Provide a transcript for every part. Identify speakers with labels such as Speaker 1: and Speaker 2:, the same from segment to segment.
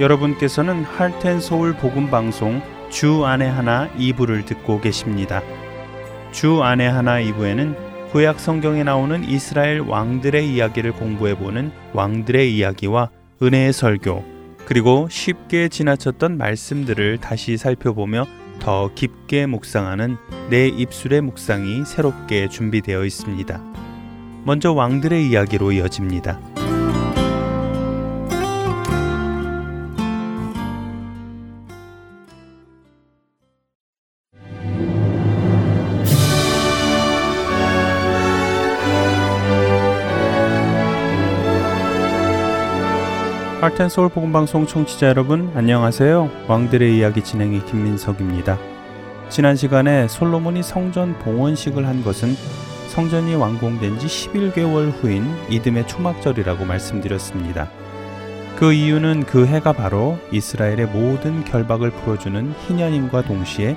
Speaker 1: 여러분께서는 할텐 서울 복음 방송 주 안에 하나 2부를 듣고 계십니다. 주 안에 하나 2부에는 구약 성경에 나오는 이스라엘 왕들의 이야기를 공부해 보는 왕들의 이야기와 은혜의 설교 그리고 쉽게 지나쳤던 말씀들을 다시 살펴보며 더 깊게 묵상하는 내 입술의 묵상이 새롭게 준비되어 있습니다. 먼저 왕들의 이야기로 이어집니다. 할텐 서울 복음 방송 청취자 여러분 안녕하세요. 왕들의 이야기 진행의 김민석입니다. 지난 시간에 솔로몬이 성전 봉헌식을 한 것은 성전이 완공된 지 11개월 후인 이듬해 초막절이라고 말씀드렸습니다. 그 이유는 그 해가 바로 이스라엘의 모든 결박을 풀어주는 희년임과 동시에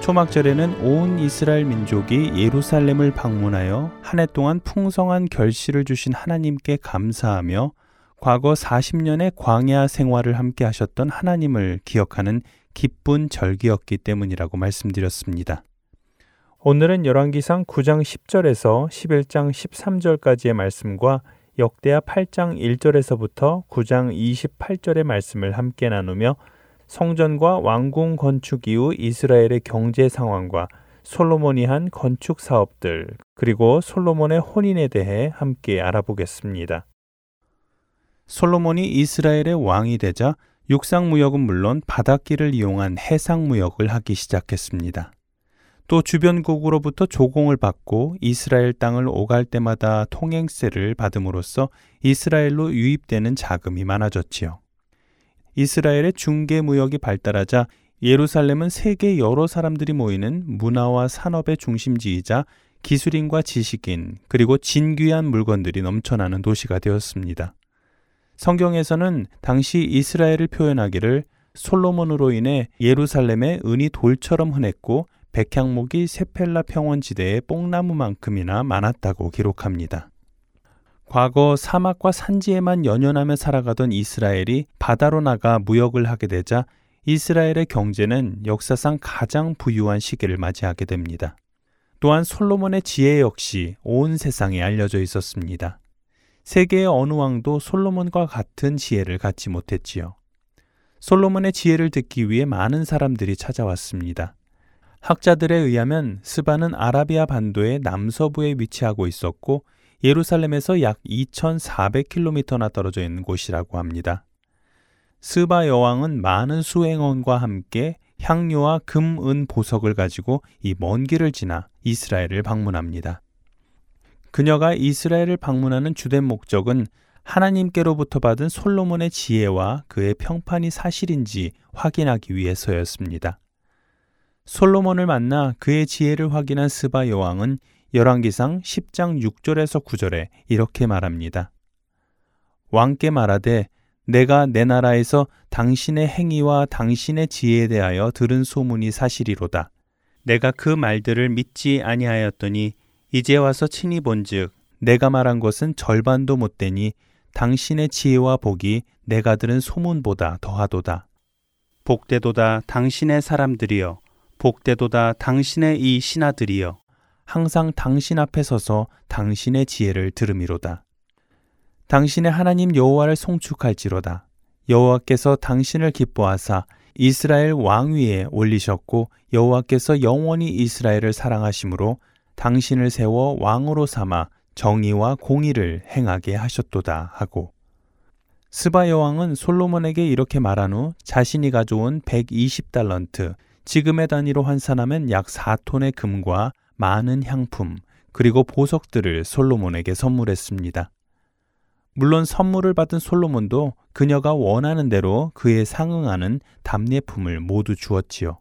Speaker 1: 초막절에는 온 이스라엘 민족이 예루살렘을 방문하여 한 해 동안 풍성한 결실을 주신 하나님께 감사하며 과거 40년의 광야 생활을 함께 하셨던 하나님을 기억하는 기쁜 절기였기 때문이라고 말씀드렸습니다. 오늘은 열왕기상 9장 10절에서 11장 13절까지의 말씀과 역대하 8장 1절에서부터 9장 28절의 말씀을 함께 나누며 성전과 왕궁 건축 이후 이스라엘의 경제 상황과 솔로몬이 한 건축 사업들 그리고 솔로몬의 혼인에 대해 함께 알아보겠습니다. 솔로몬이 이스라엘의 왕이 되자 육상 무역은 물론 바닷길을 이용한 해상 무역을 하기 시작했습니다. 또 주변국으로부터 조공을 받고 이스라엘 땅을 오갈 때마다 통행세를 받음으로써 이스라엘로 유입되는 자금이 많아졌지요. 이스라엘의 중개 무역이 발달하자 예루살렘은 세계 여러 사람들이 모이는 문화와 산업의 중심지이자 기술인과 지식인 그리고 진귀한 물건들이 넘쳐나는 도시가 되었습니다. 성경에서는 당시 이스라엘을 표현하기를 솔로몬으로 인해 예루살렘의 은이 돌처럼 흔했고 백향목이 세펠라 평원 지대의 뽕나무만큼이나 많았다고 기록합니다. 과거 사막과 산지에만 연연하며 살아가던 이스라엘이 바다로 나가 무역을 하게 되자 이스라엘의 경제는 역사상 가장 부유한 시기를 맞이하게 됩니다. 또한 솔로몬의 지혜 역시 온 세상에 알려져 있었습니다. 세계의 어느 왕도 솔로몬과 같은 지혜를 갖지 못했지요. 솔로몬의 지혜를 듣기 위해 많은 사람들이 찾아왔습니다. 학자들에 의하면 스바는 아라비아 반도의 남서부에 위치하고 있었고 예루살렘에서 약 2,400km나 떨어져 있는 곳이라고 합니다. 스바 여왕은 많은 수행원과 함께 향료와 금, 은, 보석을 가지고 이 먼 길을 지나 이스라엘을 방문합니다. 그녀가 이스라엘을 방문하는 주된 목적은 하나님께로부터 받은 솔로몬의 지혜와 그의 평판이 사실인지 확인하기 위해서였습니다. 솔로몬을 만나 그의 지혜를 확인한 스바 여왕은 열왕기상 10장 6절에서 9절에 이렇게 말합니다. 왕께 말하되 내가 내 나라에서 당신의 행위와 당신의 지혜에 대하여 들은 소문이 사실이로다. 내가 그 말들을 믿지 아니하였더니 이제 와서 친히 본즉 내가 말한 것은 절반도 못 되니 당신의 지혜와 복이 내가 들은 소문보다 더하도다. 복되도다 당신의 사람들이여 복되도다 당신의 이 신하들이여 항상 당신 앞에 서서 당신의 지혜를 들음이로다. 당신의 하나님 여호와를 송축할지로다. 여호와께서 당신을 기뻐하사 이스라엘 왕 위에 올리셨고 여호와께서 영원히 이스라엘을 사랑하심으로 당신을 세워 왕으로 삼아 정의와 공의를 행하게 하셨도다 하고 스바 여왕은 솔로몬에게 이렇게 말한 후 자신이 가져온 120달런트, 지금의 단위로 환산하면 약 4톤의 금과 많은 향품, 그리고 보석들을 솔로몬에게 선물했습니다. 물론 선물을 받은 솔로몬도 그녀가 원하는 대로 그에 상응하는 답례품을 모두 주었지요.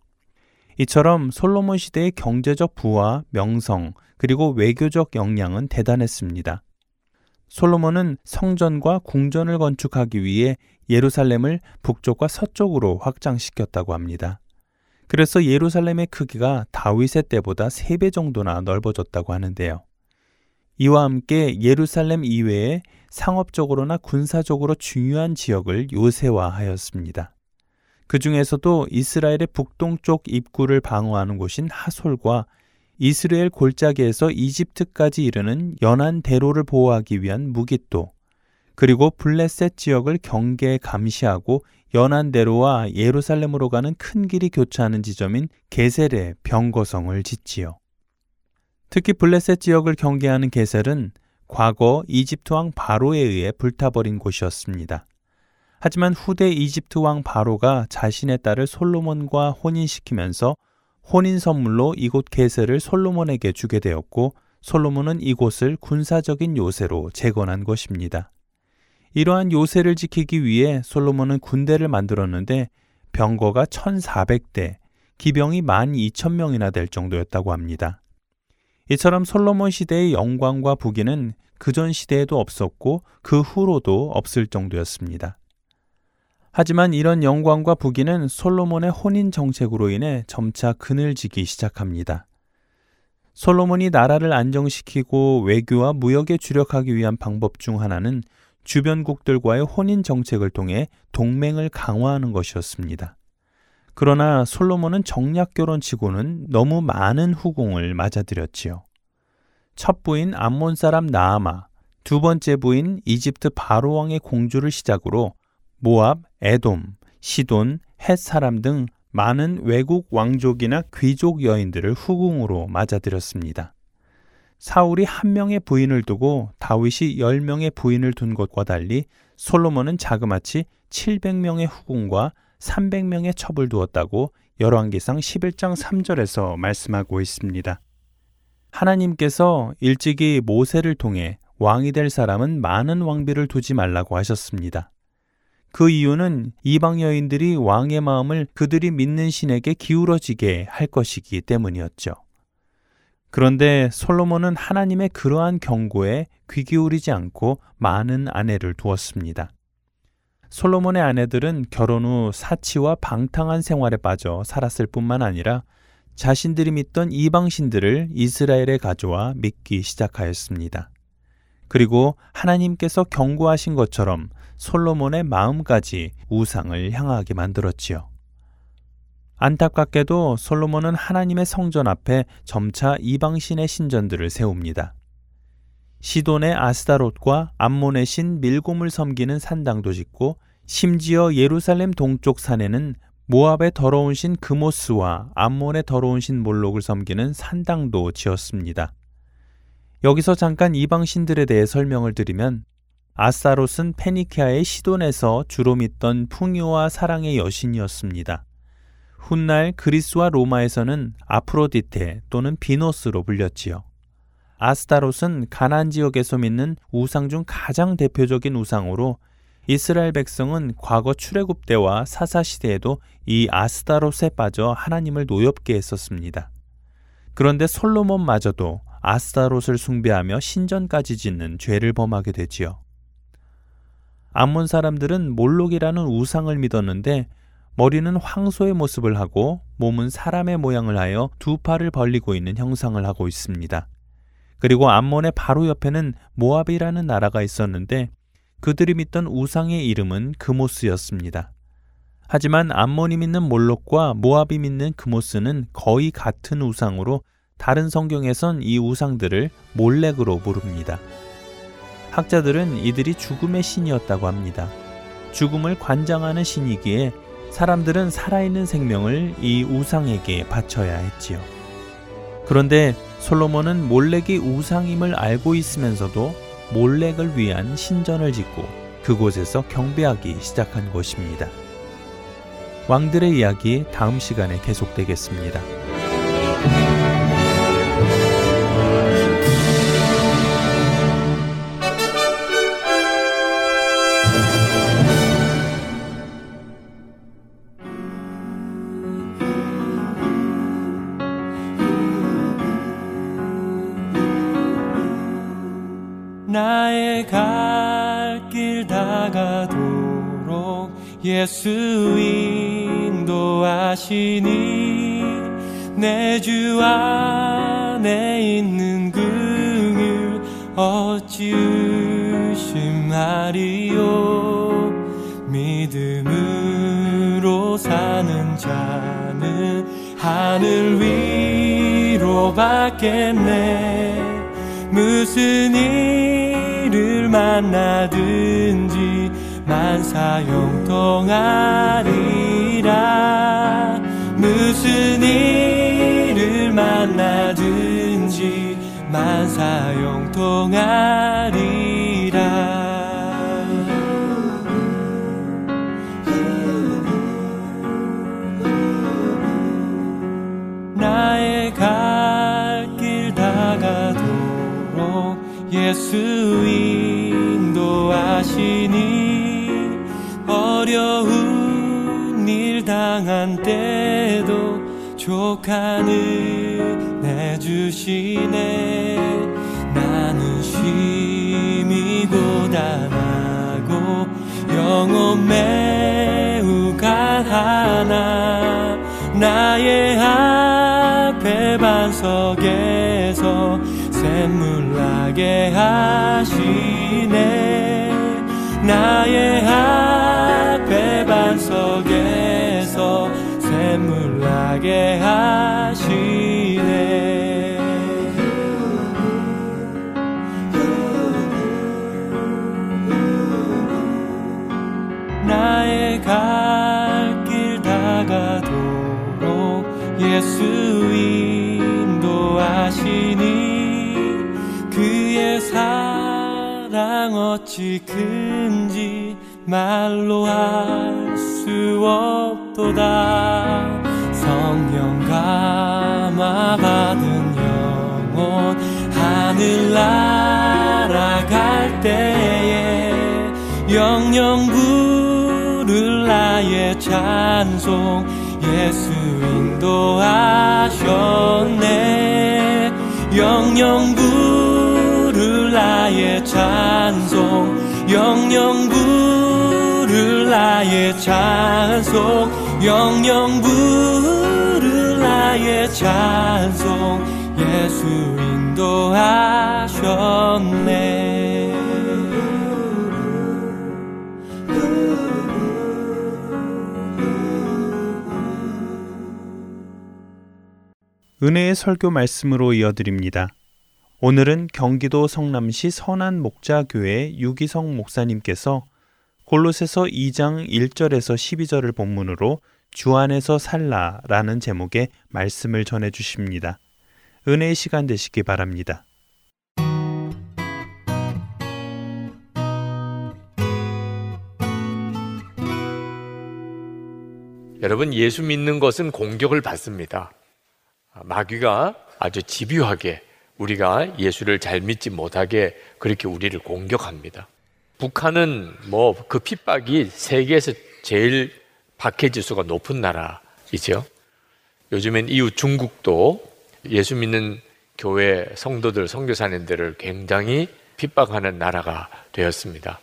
Speaker 1: 이처럼 솔로몬 시대의 경제적 부와 명성 그리고 외교적 역량은 대단했습니다. 솔로몬은 성전과 궁전을 건축하기 위해 예루살렘을 북쪽과 서쪽으로 확장시켰다고 합니다. 그래서 예루살렘의 크기가 다윗의 때보다 3배 정도나 넓어졌다고 하는데요. 이와 함께 예루살렘 이외에 상업적으로나 군사적으로 중요한 지역을 요새화하였습니다. 그 중에서도 이스라엘의 북동쪽 입구를 방어하는 곳인 하솔과 이스라엘 골짜기에서 이집트까지 이르는 연안 대로를 보호하기 위한 무기도 그리고 블레셋 지역을 경계에 감시하고 연안 대로와 예루살렘으로 가는 큰 길이 교차하는 지점인 게셀의 병거성을 짓지요. 특히 블레셋 지역을 경계하는 게셀은 과거 이집트 왕 바로에 의해 불타버린 곳이었습니다. 하지만 후대 이집트 왕 바로가 자신의 딸을 솔로몬과 혼인시키면서 혼인 선물로 이곳 게셀을 솔로몬에게 주게 되었고 솔로몬은 이곳을 군사적인 요새로 재건한 것입니다. 이러한 요새를 지키기 위해 솔로몬은 군대를 만들었는데 병거가 1,400대, 기병이 12,000명이나 될 정도였다고 합니다. 이처럼 솔로몬 시대의 영광과 부귀는 그전 시대에도 없었고 그 후로도 없을 정도였습니다. 하지만 이런 영광과 부귀는 솔로몬의 혼인 정책으로 인해 점차 그늘지기 시작합니다. 솔로몬이 나라를 안정시키고 외교와 무역에 주력하기 위한 방법 중 하나는 주변국들과의 혼인 정책을 통해 동맹을 강화하는 것이었습니다. 그러나 솔로몬은 정략 결혼치고는 너무 많은 후궁을 맞아들였지요. 첫 부인 암몬 사람 나아마, 두 번째 부인 이집트 바로 왕의 공주를 시작으로 모압, 에돔, 시돈, 헷 사람 등 많은 외국 왕족이나 귀족 여인들을 후궁으로 맞아들였습니다. 사울이 한 명의 부인을 두고 다윗이 열 명의 부인을 둔 것과 달리 솔로몬은 자그마치 700명의 후궁과 300명의 첩을 두었다고 열왕기상 11장 3절에서 말씀하고 있습니다. 하나님께서 일찍이 모세를 통해 왕이 될 사람은 많은 왕비를 두지 말라고 하셨습니다. 그 이유는 이방 여인들이 왕의 마음을 그들이 믿는 신에게 기울어지게 할 것이기 때문이었죠. 그런데 솔로몬은 하나님의 그러한 경고에 귀 기울이지 않고 많은 아내를 두었습니다. 솔로몬의 아내들은 결혼 후 사치와 방탕한 생활에 빠져 살았을 뿐만 아니라 자신들이 믿던 이방신들을 이스라엘에 가져와 믿기 시작하였습니다. 그리고 하나님께서 경고하신 것처럼 솔로몬의 마음까지 우상을 향하게 만들었지요. 안타깝게도 솔로몬은 하나님의 성전 앞에 점차 이방신의 신전들을 세웁니다. 시돈의 아스타롯과 암몬의 신 밀곰을 섬기는 산당도 짓고 심지어 예루살렘 동쪽 산에는 모압의 더러운 신 그모스와 암몬의 더러운 신 몰록을 섬기는 산당도 지었습니다. 여기서 잠깐 이방 신들에 대해 설명을 드리면 아스타롯은 페니키아의 시돈에서 주로 믿던 풍요와 사랑의 여신이었습니다. 훗날 그리스와 로마에서는 아프로디테 또는 비노스로 불렸지요. 아스타롯은 가난 지역에서 믿는 우상 중 가장 대표적인 우상으로 이스라엘 백성은 과거 출애굽 때와 사사 시대에도 이 아스타롯에 빠져 하나님을 노엽게 했었습니다. 그런데 솔로몬마저도 아스타롯을 숭배하며 신전까지 짓는 죄를 범하게 되지요. 암몬 사람들은 몰록이라는 우상을 믿었는데 머리는 황소의 모습을 하고 몸은 사람의 모양을 하여 두 팔을 벌리고 있는 형상을 하고 있습니다. 그리고 암몬의 바로 옆에는 모압이라는 나라가 있었는데 그들이 믿던 우상의 이름은 그모스였습니다. 하지만 암몬이 믿는 몰록과 모압이 믿는 그모스는 거의 같은 우상으로 다른 성경에선 이 우상들을 몰렉으로 부릅니다. 학자들은 이들이 죽음의 신이었다고 합니다. 죽음을 관장하는 신이기에 사람들은 살아있는 생명을 이 우상에게 바쳐야 했지요. 그런데 솔로몬은 몰렉이 우상임을 알고 있으면서도 몰렉을 위한 신전을 짓고 그곳에서 경배하기 시작한 것입니다. 왕들의 이야기 다음 시간에 계속되겠습니다.
Speaker 2: 예수 인도하시니 내 주 안에 있는 그일 어찌 의심하리요? 믿음으로 사는 자는 하늘 위로 받겠네. 무슨 일을 만나든지 만사형통하리라 무슨 일을 만나든지 만사형통하리 말로 할수 없도다. 성령 감화 받은 영혼 하늘 날아갈 때에 영영 부를 나의 찬송 예수 인도하셨네. 영영 부를 나의 찬송 영영 부 를 나의 찬송 영영 부를 나의 찬송 예수 인도하셨네
Speaker 1: 은혜의 설교 말씀으로 이어드립니다. 오늘은 경기도 성남시 선안 목자교회 유기성 목사님께서 골로새서 2장 1절에서 12절을 본문으로 주 안에서 살라라는 제목의 말씀을 전해 주십니다. 은혜의 시간 되시기 바랍니다.
Speaker 3: 여러분 예수 믿는 것은 공격을 받습니다. 마귀가 아주 집요하게 우리가 예수를 잘 믿지 못하게 그렇게 우리를 공격합니다. 북한은 뭐 그 핍박이 세계에서 제일 박해 지수가 높은 나라이죠. 요즘엔 이웃 중국도 예수 믿는 교회 성도들, 성교사님들을 굉장히 핍박하는 나라가 되었습니다.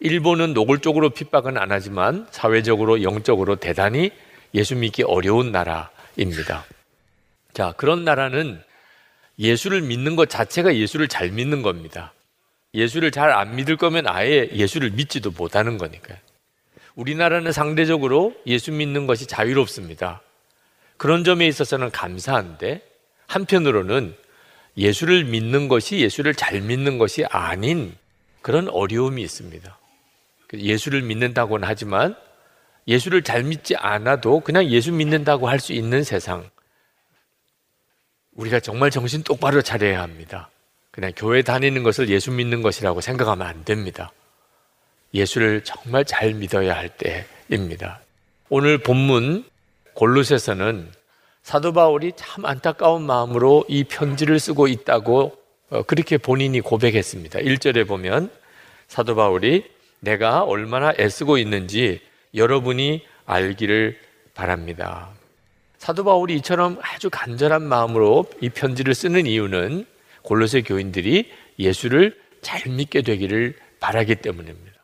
Speaker 3: 일본은 노골적으로 핍박은 안 하지만 사회적으로 영적으로 대단히 예수 믿기 어려운 나라입니다. 자, 그런 나라는 예수를 믿는 것 자체가 예수를 잘 믿는 겁니다. 예수를 잘 안 믿을 거면 아예 예수를 믿지도 못하는 거니까요. 우리나라는 상대적으로 예수 믿는 것이 자유롭습니다. 그런 점에 있어서는 감사한데 한편으로는 예수를 믿는 것이 예수를 잘 믿는 것이 아닌 그런 어려움이 있습니다. 예수를 믿는다고는 하지만 예수를 잘 믿지 않아도 그냥 예수 믿는다고 할 수 있는 세상. 우리가 정말 정신 똑바로 차려야 합니다. 그냥 교회 다니는 것을 예수 믿는 것이라고 생각하면 안 됩니다. 예수를 정말 잘 믿어야 할 때입니다. 오늘 본문 골로새서는 사도 바울이 참 안타까운 마음으로 이 편지를 쓰고 있다고 어, 그렇게 본인이 고백했습니다. 1절에 보면 사도 바울이 내가 얼마나 애쓰고 있는지 여러분이 알기를 바랍니다. 사도 바울이 이처럼 아주 간절한 마음으로 이 편지를 쓰는 이유는 골로새 교인들이 예수를 잘 믿게 되기를 바라기 때문입니다.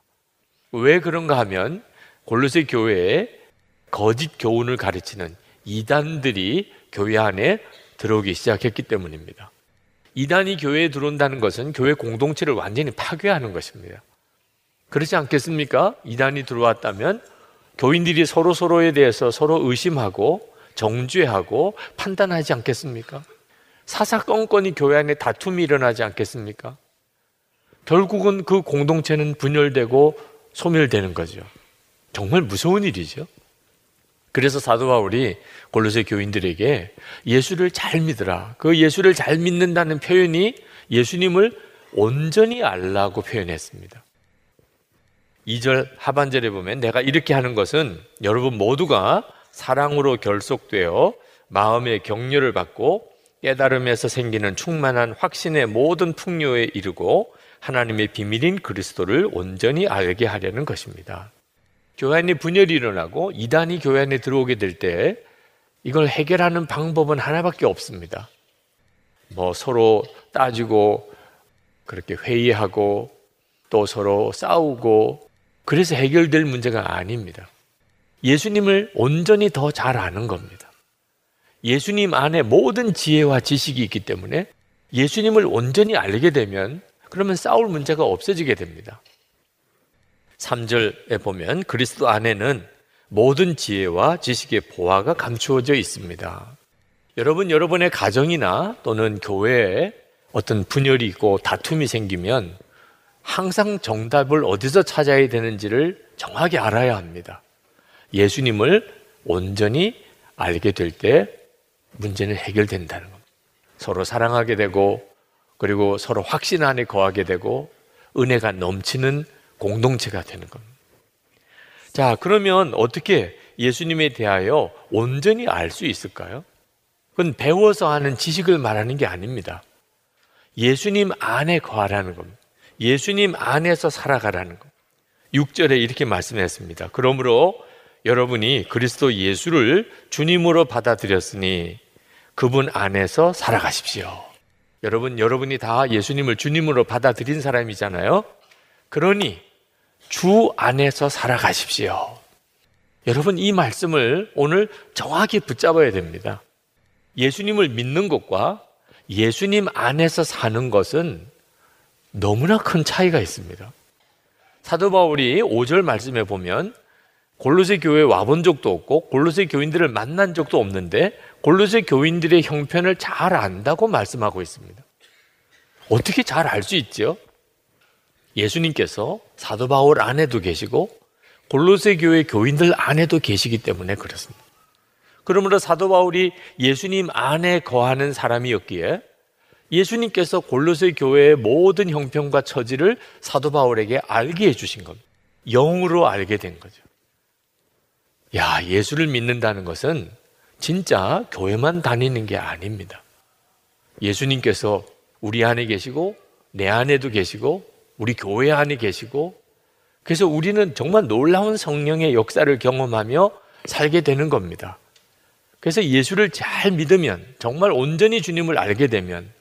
Speaker 3: 왜 그런가 하면 골로새 교회에 거짓 교훈을 가르치는 이단들이 교회 안에 들어오기 시작했기 때문입니다. 이단이 교회에 들어온다는 것은 교회 공동체를 완전히 파괴하는 것입니다. 그렇지 않겠습니까? 이단이 들어왔다면 교인들이 서로 서로에 대해서 서로 의심하고 정죄하고 판단하지 않겠습니까? 사사건건이 교회 안에 다툼이 일어나지 않겠습니까? 결국은 그 공동체는 분열되고 소멸되는 거죠. 정말 무서운 일이죠. 그래서 사도 바울이 골로새 교인들에게 예수를 잘 믿으라. 그 예수를 잘 믿는다는 표현이 예수님을 온전히 알라고 표현했습니다. 2절 하반절에 보면 내가 이렇게 하는 것은 여러분 모두가 사랑으로 결속되어 마음의 격려를 받고 깨달음에서 생기는 충만한 확신의 모든 풍요에 이르고 하나님의 비밀인 그리스도를 온전히 알게 하려는 것입니다. 교회 안에 분열이 일어나고 이단이 교회 안에 들어오게 될 때 이걸 해결하는 방법은 하나밖에 없습니다. 뭐 서로 따지고 그렇게 회의하고 또 서로 싸우고 그래서 해결될 문제가 아닙니다. 예수님을 온전히 더 잘 아는 겁니다. 예수님 안에 모든 지혜와 지식이 있기 때문에 예수님을 온전히 알게 되면 그러면 싸울 문제가 없어지게 됩니다. 3절에 보면 그리스도 안에는 모든 지혜와 지식의 보화가 감추어져 있습니다. 여러분, 여러분의 가정이나 또는 교회에 어떤 분열이 있고 다툼이 생기면 항상 정답을 어디서 찾아야 되는지를 정확히 알아야 합니다. 예수님을 온전히 알게 될 때 문제는 해결된다는 겁니다. 서로 사랑하게 되고 그리고 서로 확신 안에 거하게 되고 은혜가 넘치는 공동체가 되는 겁니다. 자, 그러면 어떻게 예수님에 대하여 온전히 알 수 있을까요? 그건 배워서 하는 지식을 말하는 게 아닙니다. 예수님 안에 거하라는 겁니다. 예수님 안에서 살아가라는 것. 6절에 이렇게 말씀했습니다. 그러므로 여러분이 그리스도 예수를 주님으로 받아들였으니 그분 안에서 살아가십시오. 여러분, 여러분이 다 예수님을 주님으로 받아들인 사람이잖아요. 그러니 주 안에서 살아가십시오. 여러분, 이 말씀을 오늘 정확히 붙잡아야 됩니다. 예수님을 믿는 것과 예수님 안에서 사는 것은 너무나 큰 차이가 있습니다. 사도 바울이 5절 말씀에 보면 골로새 교회에 와본 적도 없고 골로새 교인들을 만난 적도 없는데 골로새 교인들의 형편을 잘 안다고 말씀하고 있습니다. 어떻게 잘 알 수 있죠? 예수님께서 사도 바울 안에도 계시고 골로새 교회 교인들 안에도 계시기 때문에 그렇습니다. 그러므로 사도 바울이 예수님 안에 거하는 사람이었기에 예수님께서 골로새 교회의 모든 형편과 처지를 사도 바울에게 알게 해 주신 겁니다. 영으로 알게 된 거죠. 야, 예수를 믿는다는 것은 진짜 교회만 다니는 게 아닙니다. 예수님께서 우리 안에 계시고 내 안에도 계시고 우리 교회 안에 계시고 그래서 우리는 정말 놀라운 성령의 역사를 경험하며 살게 되는 겁니다. 그래서 예수를 잘 믿으면 정말 온전히 주님을 알게 되면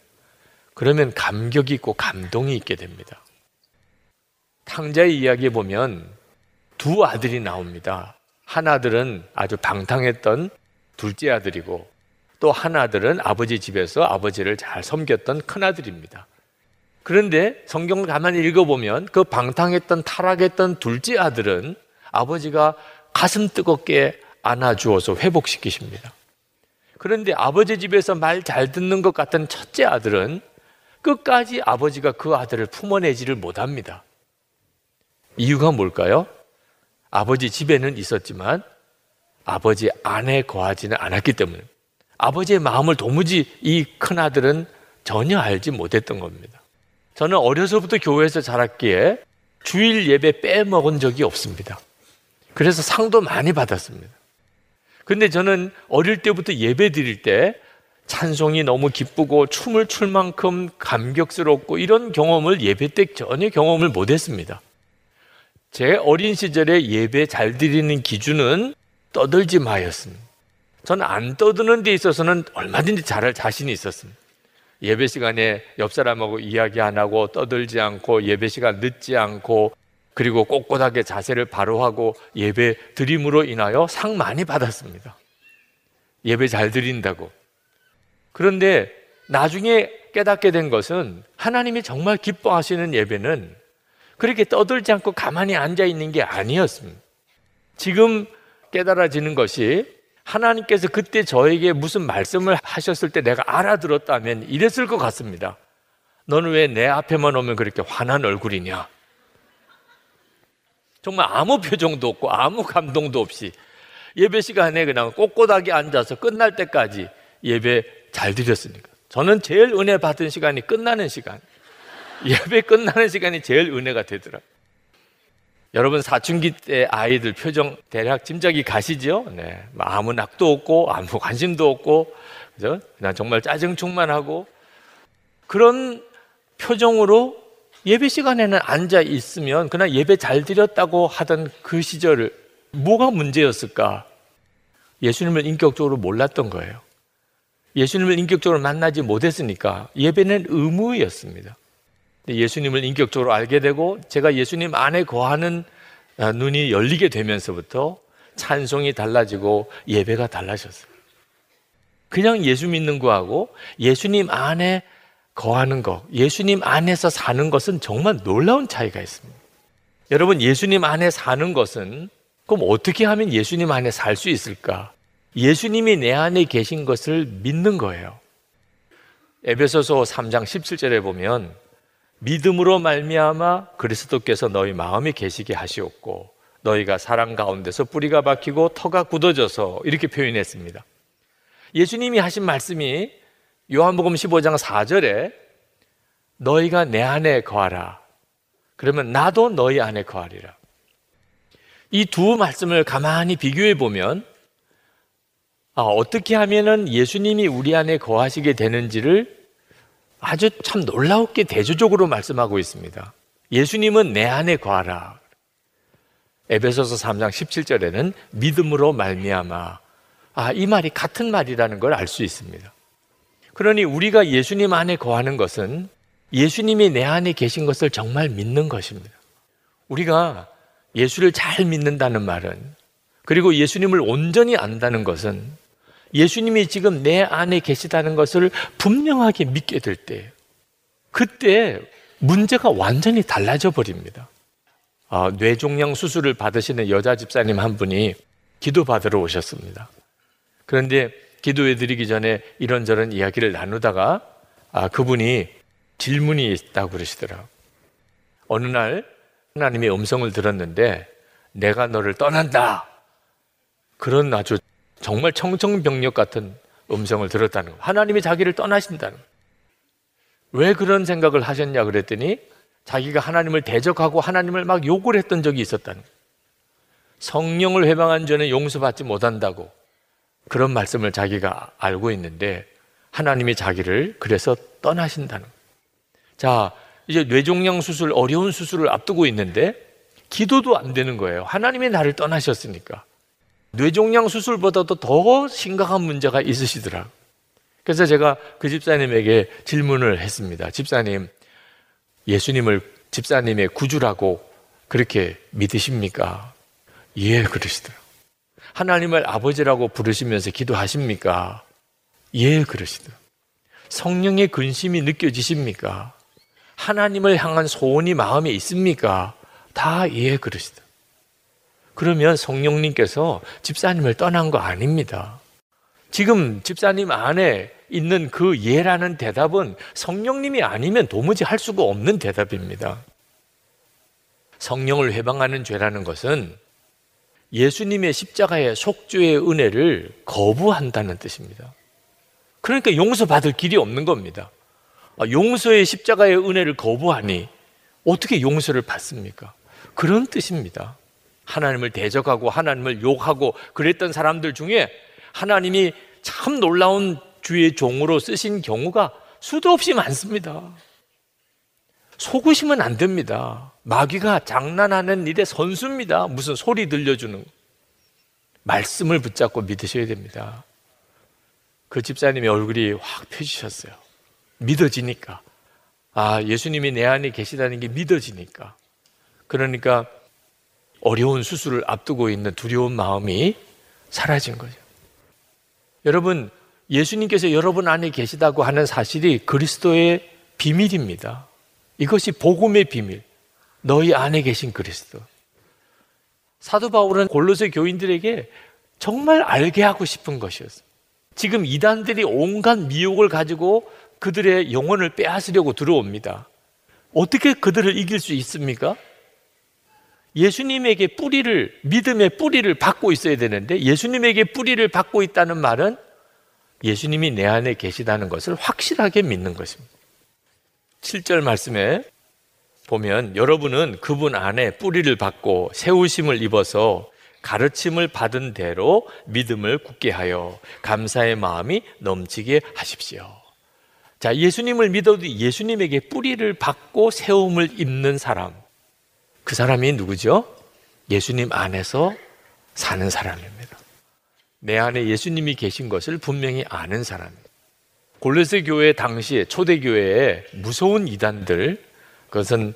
Speaker 3: 그러면 감격이 있고 감동이 있게 됩니다. 탕자의 이야기에 보면 두 아들이 나옵니다. 한 아들은 아주 방탕했던 둘째 아들이고 또 한 아들은 아버지 집에서 아버지를 잘 섬겼던 큰 아들입니다. 그런데 성경을 가만히 읽어보면 그 방탕했던 타락했던 둘째 아들은 아버지가 가슴 뜨겁게 안아주어서 회복시키십니다. 그런데 아버지 집에서 말 잘 듣는 것 같은 첫째 아들은 끝까지 아버지가 그 아들을 품어내지를 못합니다. 이유가 뭘까요? 아버지 집에는 있었지만 아버지 안에 거하지는 않았기 때문에 아버지의 마음을 도무지 이 큰아들은 전혀 알지 못했던 겁니다. 저는 어려서부터 교회에서 자랐기에 주일 예배 빼먹은 적이 없습니다. 그래서 상도 많이 받았습니다. 근데 저는 어릴 때부터 예배 드릴 때 찬송이 너무 기쁘고 춤을 출 만큼 감격스럽고 이런 경험을 예배 때 전혀 경험을 못 했습니다. 제 어린 시절에 예배 잘 드리는 기준은 떠들지 마였습니다. 저는 안 떠드는 데 있어서는 얼마든지 잘할 자신이 있었습니다. 예배 시간에 옆 사람하고 이야기 안 하고 떠들지 않고 예배 시간 늦지 않고 그리고 꼿꼿하게 자세를 바로 하고 예배 드림으로 인하여 상 많이 받았습니다. 예배 잘 드린다고. 그런데 나중에 깨닫게 된 것은 하나님이 정말 기뻐하시는 예배는 그렇게 떠들지 않고 가만히 앉아 있는 게 아니었습니다. 지금 깨달아지는 것이 하나님께서 그때 저에게 무슨 말씀을 하셨을 때 내가 알아들었다면 이랬을 것 같습니다. 너는 왜 내 앞에만 오면 그렇게 화난 얼굴이냐? 정말 아무 표정도 없고 아무 감동도 없이 예배 시간에 그냥 꼿꼿하게 앉아서 끝날 때까지 예배 잘 드렸으니까. 저는 제일 은혜 받은 시간이 끝나는 시간. 예배 끝나는 시간이 제일 은혜가 되더라고요. 여러분 사춘기 때 아이들 표정 대략 짐작이 가시죠? 네. 뭐 아무 낙도 없고 아무 관심도 없고 그죠? 그냥 정말 짜증 충만하고 그런 표정으로 예배 시간에는 앉아 있으면 그냥 예배 잘 드렸다고 하던 그 시절을 뭐가 문제였을까? 예수님을 인격적으로 몰랐던 거예요. 예수님을 인격적으로 만나지 못했으니까 예배는 의무였습니다. 예수님을 인격적으로 알게 되고 제가 예수님 안에 거하는 아, 눈이 열리게 되면서부터 찬송이 달라지고 예배가 달라졌어요. 그냥 예수 믿는 거하고 예수님 안에 거하는 것, 예수님 안에서 사는 것은 정말 놀라운 차이가 있습니다. 여러분, 예수님 안에 사는 것은 그럼 어떻게 하면 예수님 안에 살 수 있을까? 예수님이 내 안에 계신 것을 믿는 거예요. 에베소서 3장 17절에 보면 믿음으로 말미암아 그리스도께서 너희 마음에 계시게 하시옵고 너희가 사랑 가운데서 뿌리가 박히고 터가 굳어져서 이렇게 표현했습니다. 예수님이 하신 말씀이 요한복음 15장 4절에 너희가 내 안에 거하라. 그러면 나도 너희 안에 거하리라. 이 두 말씀을 가만히 비교해 보면 아, 어떻게 하면은 예수님이 우리 안에 거하시게 되는지를 아주 참 놀라웠게 대조적으로 말씀하고 있습니다. 예수님은 내 안에 거하라. 에베소서 3장 17절에는 믿음으로 말미암아 아, 이 말이 같은 말이라는 걸 알 수 있습니다. 그러니 우리가 예수님 안에 거하는 것은 예수님이 내 안에 계신 것을 정말 믿는 것입니다. 우리가 예수를 잘 믿는다는 말은 그리고 예수님을 온전히 안다는 것은 예수님이 지금 내 안에 계시다는 것을 분명하게 믿게 될 때, 그때 문제가 완전히 달라져 버립니다. 아, 뇌종양 수술을 받으시는 여자 집사님 한 분이 기도 받으러 오셨습니다. 그런데 기도해 드리기 전에 이런저런 이야기를 나누다가 아, 그분이 질문이 있다고 그러시더라고요. 어느 날 하나님의 음성을 들었는데 내가 너를 떠난다. 그런 아주 정말 청청병력 같은 음성을 들었다는 거. 하나님이 자기를 떠나신다는 거. 왜 그런 생각을 하셨냐 그랬더니 자기가 하나님을 대적하고 하나님을 막 욕을 했던 적이 있었다는 거. 성령을 회방한 전에 용서받지 못한다고 그런 말씀을 자기가 알고 있는데 하나님이 자기를 그래서 떠나신다는 거. 자, 이제 뇌종양 수술 어려운 수술을 앞두고 있는데 기도도 안 되는 거예요. 하나님이 나를 떠나셨으니까. 뇌종양 수술보다도 더 심각한 문제가 있으시더라. 그래서 제가 그 집사님에게 질문을 했습니다. 집사님, 예수님을 집사님의 구주라고 그렇게 믿으십니까? 예, 그러시더라. 하나님을 아버지라고 부르시면서 기도하십니까? 예, 그러시더라. 성령의 근심이 느껴지십니까? 하나님을 향한 소원이 마음에 있습니까? 다 예, 그러시더라. 그러면 성령님께서 집사님을 떠난 거 아닙니다. 지금 집사님 안에 있는 그 예라는 대답은 성령님이 아니면 도무지 할 수가 없는 대답입니다. 성령을 회방하는 죄라는 것은 예수님의 십자가의 속죄의 은혜를 거부한다는 뜻입니다. 그러니까 용서받을 길이 없는 겁니다. 아, 용서의 십자가의 은혜를 거부하니 어떻게 용서를 받습니까? 그런 뜻입니다. 하나님을 대적하고 하나님을 욕하고 그랬던 사람들 중에 하나님이 참 놀라운 주의 종으로 쓰신 경우가 수도 없이 많습니다. 속으시면 안 됩니다. 마귀가 장난하는 일의 선수입니다. 무슨 소리 들려주는 말씀을 붙잡고 믿으셔야 됩니다. 그 집사님의 얼굴이 확 펴지셨어요. 믿어지니까. 아, 예수님이 내 안에 계시다는 게 믿어지니까. 그러니까 어려운 수술을 앞두고 있는 두려운 마음이 사라진 거죠. 여러분, 예수님께서 여러분 안에 계시다고 하는 사실이 그리스도의 비밀입니다. 이것이 복음의 비밀. 너희 안에 계신 그리스도. 사도 바울은 골로새 교인들에게 정말 알게 하고 싶은 것이었어요. 지금 이단들이 온갖 미혹을 가지고 그들의 영혼을 빼앗으려고 들어옵니다. 어떻게 그들을 이길 수 있습니까? 예수님에게 뿌리를, 믿음의 뿌리를 받고 있어야 되는데 예수님에게 뿌리를 받고 있다는 말은 예수님이 내 안에 계시다는 것을 확실하게 믿는 것입니다. 7절 말씀에 보면 여러분은 그분 안에 뿌리를 받고 세우심을 입어서 가르침을 받은 대로 믿음을 굳게 하여 감사의 마음이 넘치게 하십시오. 자, 예수님을 믿어도 예수님에게 뿌리를 받고 세움을 입는 사람. 그 사람이 누구죠? 예수님 안에서 사는 사람입니다. 내 안에 예수님이 계신 것을 분명히 아는 사람입니다. 골로새 교회 당시에 초대 교회에 무서운 이단들 그것은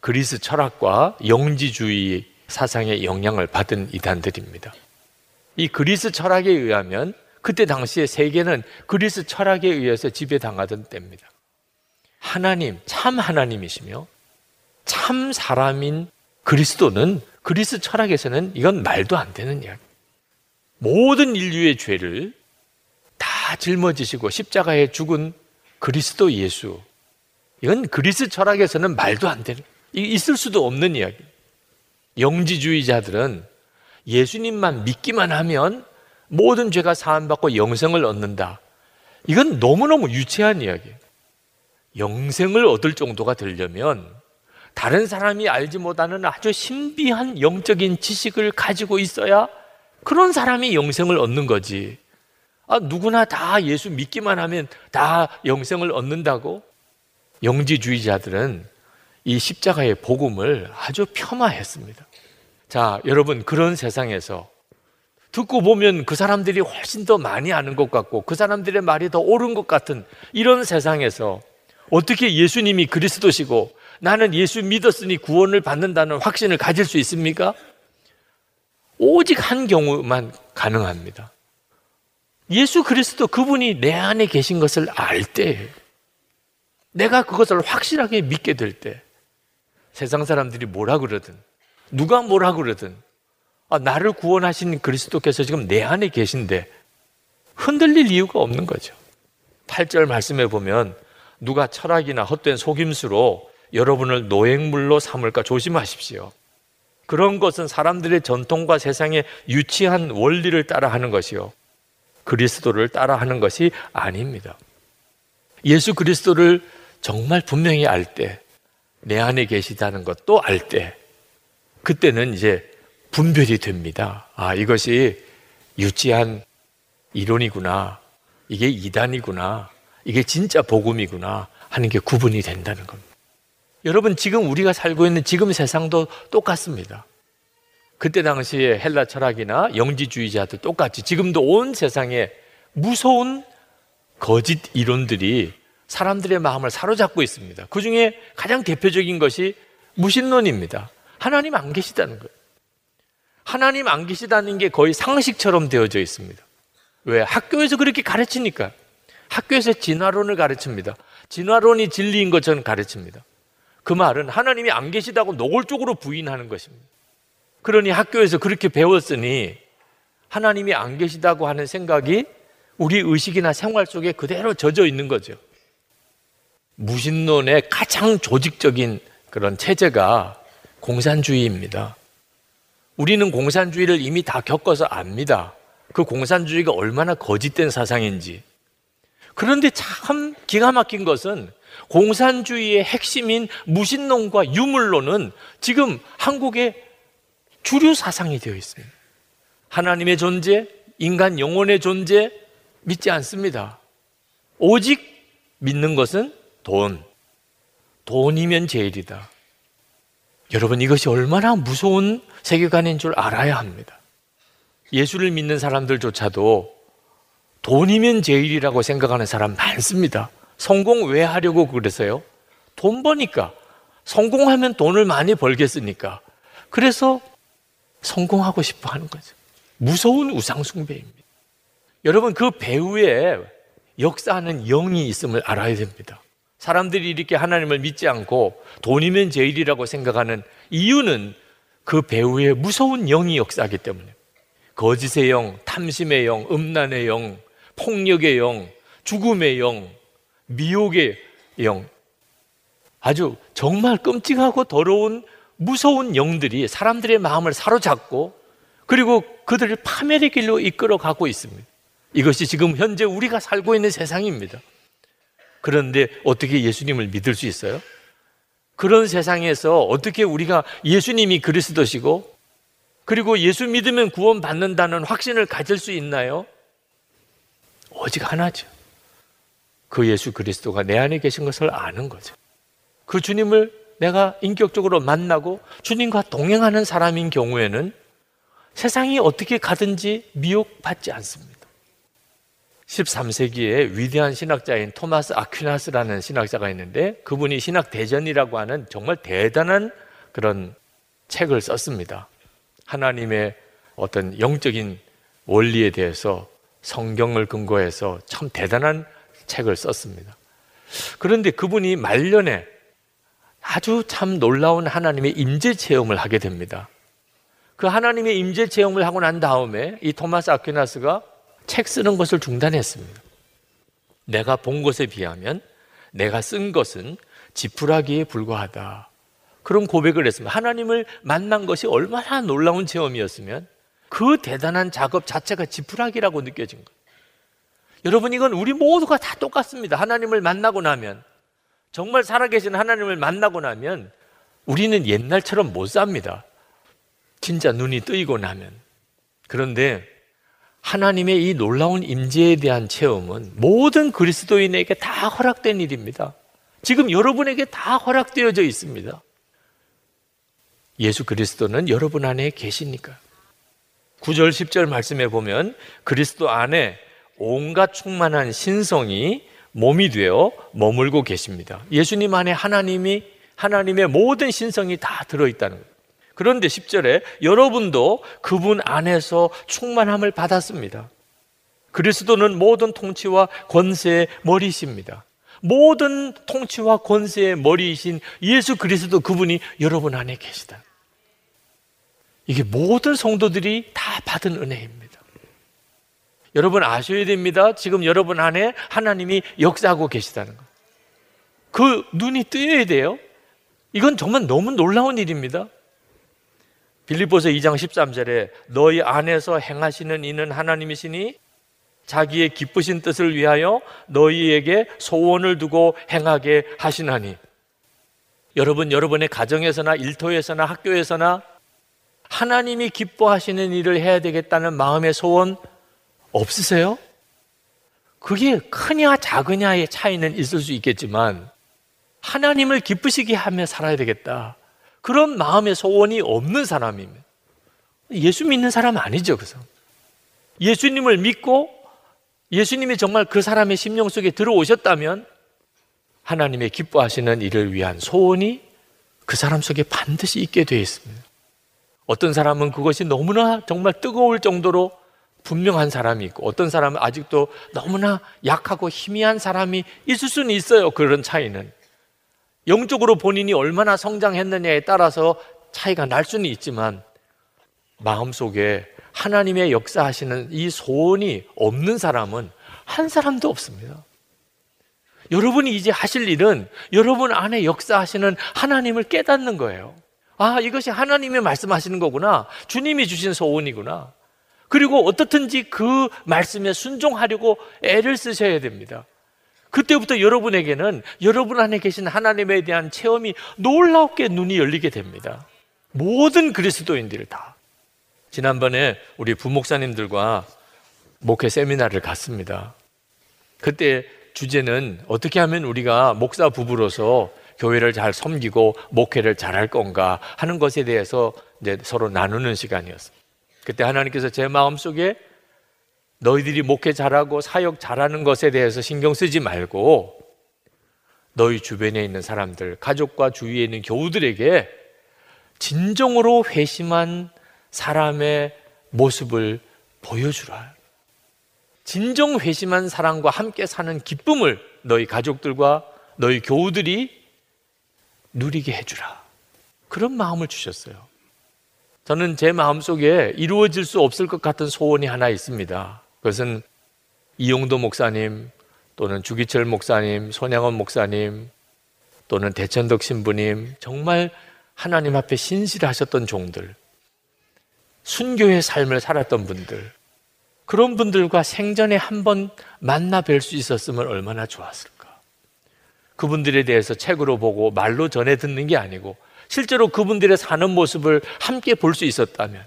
Speaker 3: 그리스 철학과 영지주의 사상의 영향을 받은 이단들입니다. 이 그리스 철학에 의하면 그때 당시에 세계는 그리스 철학에 의해서 지배당하던 때입니다. 하나님, 참 하나님이시며 참 사람인 그리스도는 그리스 철학에서는 이건 말도 안 되는 이야기. 모든 인류의 죄를 다 짊어지시고 십자가에 죽은 그리스도 예수. 이건 그리스 철학에서는 말도 안 되는, 있을 수도 없는 이야기. 영지주의자들은 예수님만 믿기만 하면 모든 죄가 사함받고 영생을 얻는다. 이건 너무너무 유치한 이야기예요. 영생을 얻을 정도가 되려면 다른 사람이 알지 못하는 아주 신비한 영적인 지식을 가지고 있어야 그런 사람이 영생을 얻는 거지. 아, 누구나 다 예수 믿기만 하면 다 영생을 얻는다고? 영지주의자들은 이 십자가의 복음을 아주 폄하했습니다. 자, 여러분, 그런 세상에서 듣고 보면 그 사람들이 훨씬 더 많이 아는 것 같고 그 사람들의 말이 더 옳은 것 같은 이런 세상에서 어떻게 예수님이 그리스도시고 나는 예수 믿었으니 구원을 받는다는 확신을 가질 수 있습니까? 오직 한 경우만 가능합니다. 예수 그리스도 그분이 내 안에 계신 것을 알 때, 내가 그것을 확실하게 믿게 될 때, 세상 사람들이 뭐라 그러든, 누가 뭐라 그러든, 아, 나를 구원하신 그리스도께서 지금 내 안에 계신데, 흔들릴 이유가 없는 거죠. 8절 말씀에 보면, 누가 철학이나 헛된 속임수로 여러분을 노획물로 삼을까 조심하십시오. 그런 것은 사람들의 전통과 세상의 유치한 원리를 따라하는 것이요. 그리스도를 따라하는 것이 아닙니다. 예수 그리스도를 정말 분명히 알 때, 내 안에 계시다는 것도 알 때, 그때는 이제 분별이 됩니다. 아, 이것이 유치한 이론이구나. 이게 이단이구나. 이게 진짜 복음이구나. 하는 게 구분이 된다는 겁니다. 여러분, 지금 우리가 살고 있는 지금 세상도 똑같습니다. 그때 당시에 헬라 철학이나 영지주의자도 똑같이 지금도 온 세상에 무서운 거짓 이론들이 사람들의 마음을 사로잡고 있습니다. 그 중에 가장 대표적인 것이 무신론입니다. 하나님 안 계시다는 거예요. 하나님 안 계시다는 게 거의 상식처럼 되어져 있습니다. 왜? 학교에서 그렇게 가르치니까. 학교에서 진화론을 가르칩니다. 진화론이 진리인 것처럼 가르칩니다. 그 말은 하나님이 안 계시다고 노골적으로 부인하는 것입니다. 그러니 학교에서 그렇게 배웠으니 하나님이 안 계시다고 하는 생각이 우리 의식이나 생활 속에 그대로 젖어 있는 거죠. 무신론의 가장 조직적인 그런 체제가 공산주의입니다. 우리는 공산주의를 이미 다 겪어서 압니다. 그 공산주의가 얼마나 거짓된 사상인지. 그런데 참 기가 막힌 것은 공산주의의 핵심인 무신론과 유물론은 지금 한국의 주류 사상이 되어 있습니다. 하나님의 존재, 인간 영혼의 존재 믿지 않습니다. 오직 믿는 것은 돈. 돈이면 제일이다. 여러분 이것이 얼마나 무서운 세계관인 줄 알아야 합니다. 예수를 믿는 사람들조차도 돈이면 제일이라고 생각하는 사람 많습니다. 성공 왜 하려고 그래서요? 돈 버니까. 성공하면 돈을 많이 벌겠으니까. 그래서 성공하고 싶어 하는 거죠. 무서운 우상숭배입니다. 여러분 그 배후에 역사하는 영이 있음을 알아야 됩니다. 사람들이 이렇게 하나님을 믿지 않고 돈이면 제일이라고 생각하는 이유는 그 배후에 무서운 영이 역사하기 때문에 거짓의 영, 탐심의 영, 음란의 영, 폭력의 영, 죽음의 영, 미혹의 영, 아주 정말 끔찍하고 더러운 무서운 영들이 사람들의 마음을 사로잡고 그리고 그들을 파멸의 길로 이끌어 가고 있습니다. 이것이 지금 현재 우리가 살고 있는 세상입니다. 그런데 어떻게 예수님을 믿을 수 있어요? 그런 세상에서 어떻게 우리가 예수님이 그리스도시고 그리고 예수 믿으면 구원받는다는 확신을 가질 수 있나요? 오직 하나죠. 그 예수 그리스도가 내 안에 계신 것을 아는 거죠. 그 주님을 내가 인격적으로 만나고 주님과 동행하는 사람인 경우에는 세상이 어떻게 가든지 미혹받지 않습니다. 13세기에 위대한 신학자인 토마스 아퀴나스라는 신학자가 있는데 그분이 신학 대전이라고 하는 정말 대단한 그런 책을 썼습니다. 하나님의 어떤 영적인 원리에 대해서 성경을 근거해서 참 대단한 책을 썼습니다. 그런데 그분이 말년에 아주 참 놀라운 하나님의 임재 체험을 하게 됩니다. 그 하나님의 임재 체험을 하고 난 다음에 이 토마스 아퀴나스가 책 쓰는 것을 중단했습니다. 내가 본 것에 비하면 내가 쓴 것은 지푸라기에 불과하다. 그런 고백을 했습니다. 하나님을 만난 것이 얼마나 놀라운 체험이었으면 그 대단한 작업 자체가 지푸라기라고 느껴진 거예요. 여러분, 이건 우리 모두가 다 똑같습니다. 하나님을 만나고 나면, 정말 살아계신 하나님을 만나고 나면 우리는 옛날처럼 못 삽니다. 진짜 눈이 뜨이고 나면. 그런데 하나님의 이 놀라운 임재에 대한 체험은 모든 그리스도인에게 다 허락된 일입니다. 지금 여러분에게 다 허락되어져 있습니다. 예수 그리스도는 여러분 안에 계시니까. 9절, 10절 말씀에 보면 그리스도 안에 온갖 충만한 신성이 몸이 되어 머물고 계십니다. 예수님 안에 하나님이 하나님의 모든 신성이 다 들어 있다는 거예요. 그런데 10절에 여러분도 그분 안에서 충만함을 받았습니다. 그리스도는 모든 통치와 권세의 머리이십니다. 모든 통치와 권세의 머리이신 예수 그리스도 그분이 여러분 안에 계시다. 이게 모든 성도들이 다 받은 은혜입니다. 여러분 아셔야 됩니다. 지금 여러분 안에 하나님이 역사하고 계시다는 것. 그 눈이 뜨여야 돼요. 이건 정말 너무 놀라운 일입니다. 빌립보서 2장 13절에 너희 안에서 행하시는 이는 하나님이시니 자기의 기쁘신 뜻을 위하여 너희에게 소원을 두고 행하게 하시나니 여러분 여러분의 가정에서나 일터에서나 학교에서나 하나님이 기뻐하시는 일을 해야 되겠다는 마음의 소원 없으세요? 그게 크냐 작으냐의 차이는 있을 수 있겠지만 하나님을 기쁘시게 하며 살아야 되겠다. 그런 마음의 소원이 없는 사람이면 예수 믿는 사람 아니죠, 그 사람. 예수님을 믿고 예수님이 정말 그 사람의 심령 속에 들어오셨다면 하나님의 기뻐하시는 일을 위한 소원이 그 사람 속에 반드시 있게 되어 있습니다. 어떤 사람은 그것이 너무나 정말 뜨거울 정도로 분명한 사람이 있고 어떤 사람은 아직도 너무나 약하고 희미한 사람이 있을 수는 있어요. 그런 차이는. 영적으로 본인이 얼마나 성장했느냐에 따라서 차이가 날 수는 있지만 마음속에 하나님의 역사하시는 이 소원이 없는 사람은 한 사람도 없습니다. 여러분이 이제 하실 일은 여러분 안에 역사하시는 하나님을 깨닫는 거예요. 아, 이것이 하나님이 말씀하시는 거구나. 주님이 주신 소원이구나. 그리고 어떻든지 그 말씀에 순종하려고 애를 쓰셔야 됩니다. 그때부터 여러분에게는 여러분 안에 계신 하나님에 대한 체험이 놀랍게 눈이 열리게 됩니다. 모든 그리스도인들 다. 지난번에 우리 부목사님들과 목회 세미나를 갔습니다. 그때 주제는 어떻게 하면 우리가 목사 부부로서 교회를 잘 섬기고 목회를 잘 할 건가 하는 것에 대해서 이제 서로 나누는 시간이었습니다. 그때 하나님께서 제 마음속에 너희들이 목회 잘하고 사역 잘하는 것에 대해서 신경 쓰지 말고 너희 주변에 있는 사람들, 가족과 주위에 있는 교우들에게 진정으로 회심한 사람의 모습을 보여주라. 진정 회심한 사랑과 함께 사는 기쁨을 너희 가족들과 너희 교우들이 누리게 해주라. 그런 마음을 주셨어요. 저는 제 마음속에 이루어질 수 없을 것 같은 소원이 하나 있습니다. 그것은 이용도 목사님 또는 주기철 목사님, 손양원 목사님 또는 대천덕 신부님 정말 하나님 앞에 신실하셨던 종들 순교의 삶을 살았던 분들 그런 분들과 생전에 한 번 만나 뵐 수 있었으면 얼마나 좋았을까. 그분들에 대해서 책으로 보고 말로 전해 듣는 게 아니고 실제로 그분들의 사는 모습을 함께 볼 수 있었다면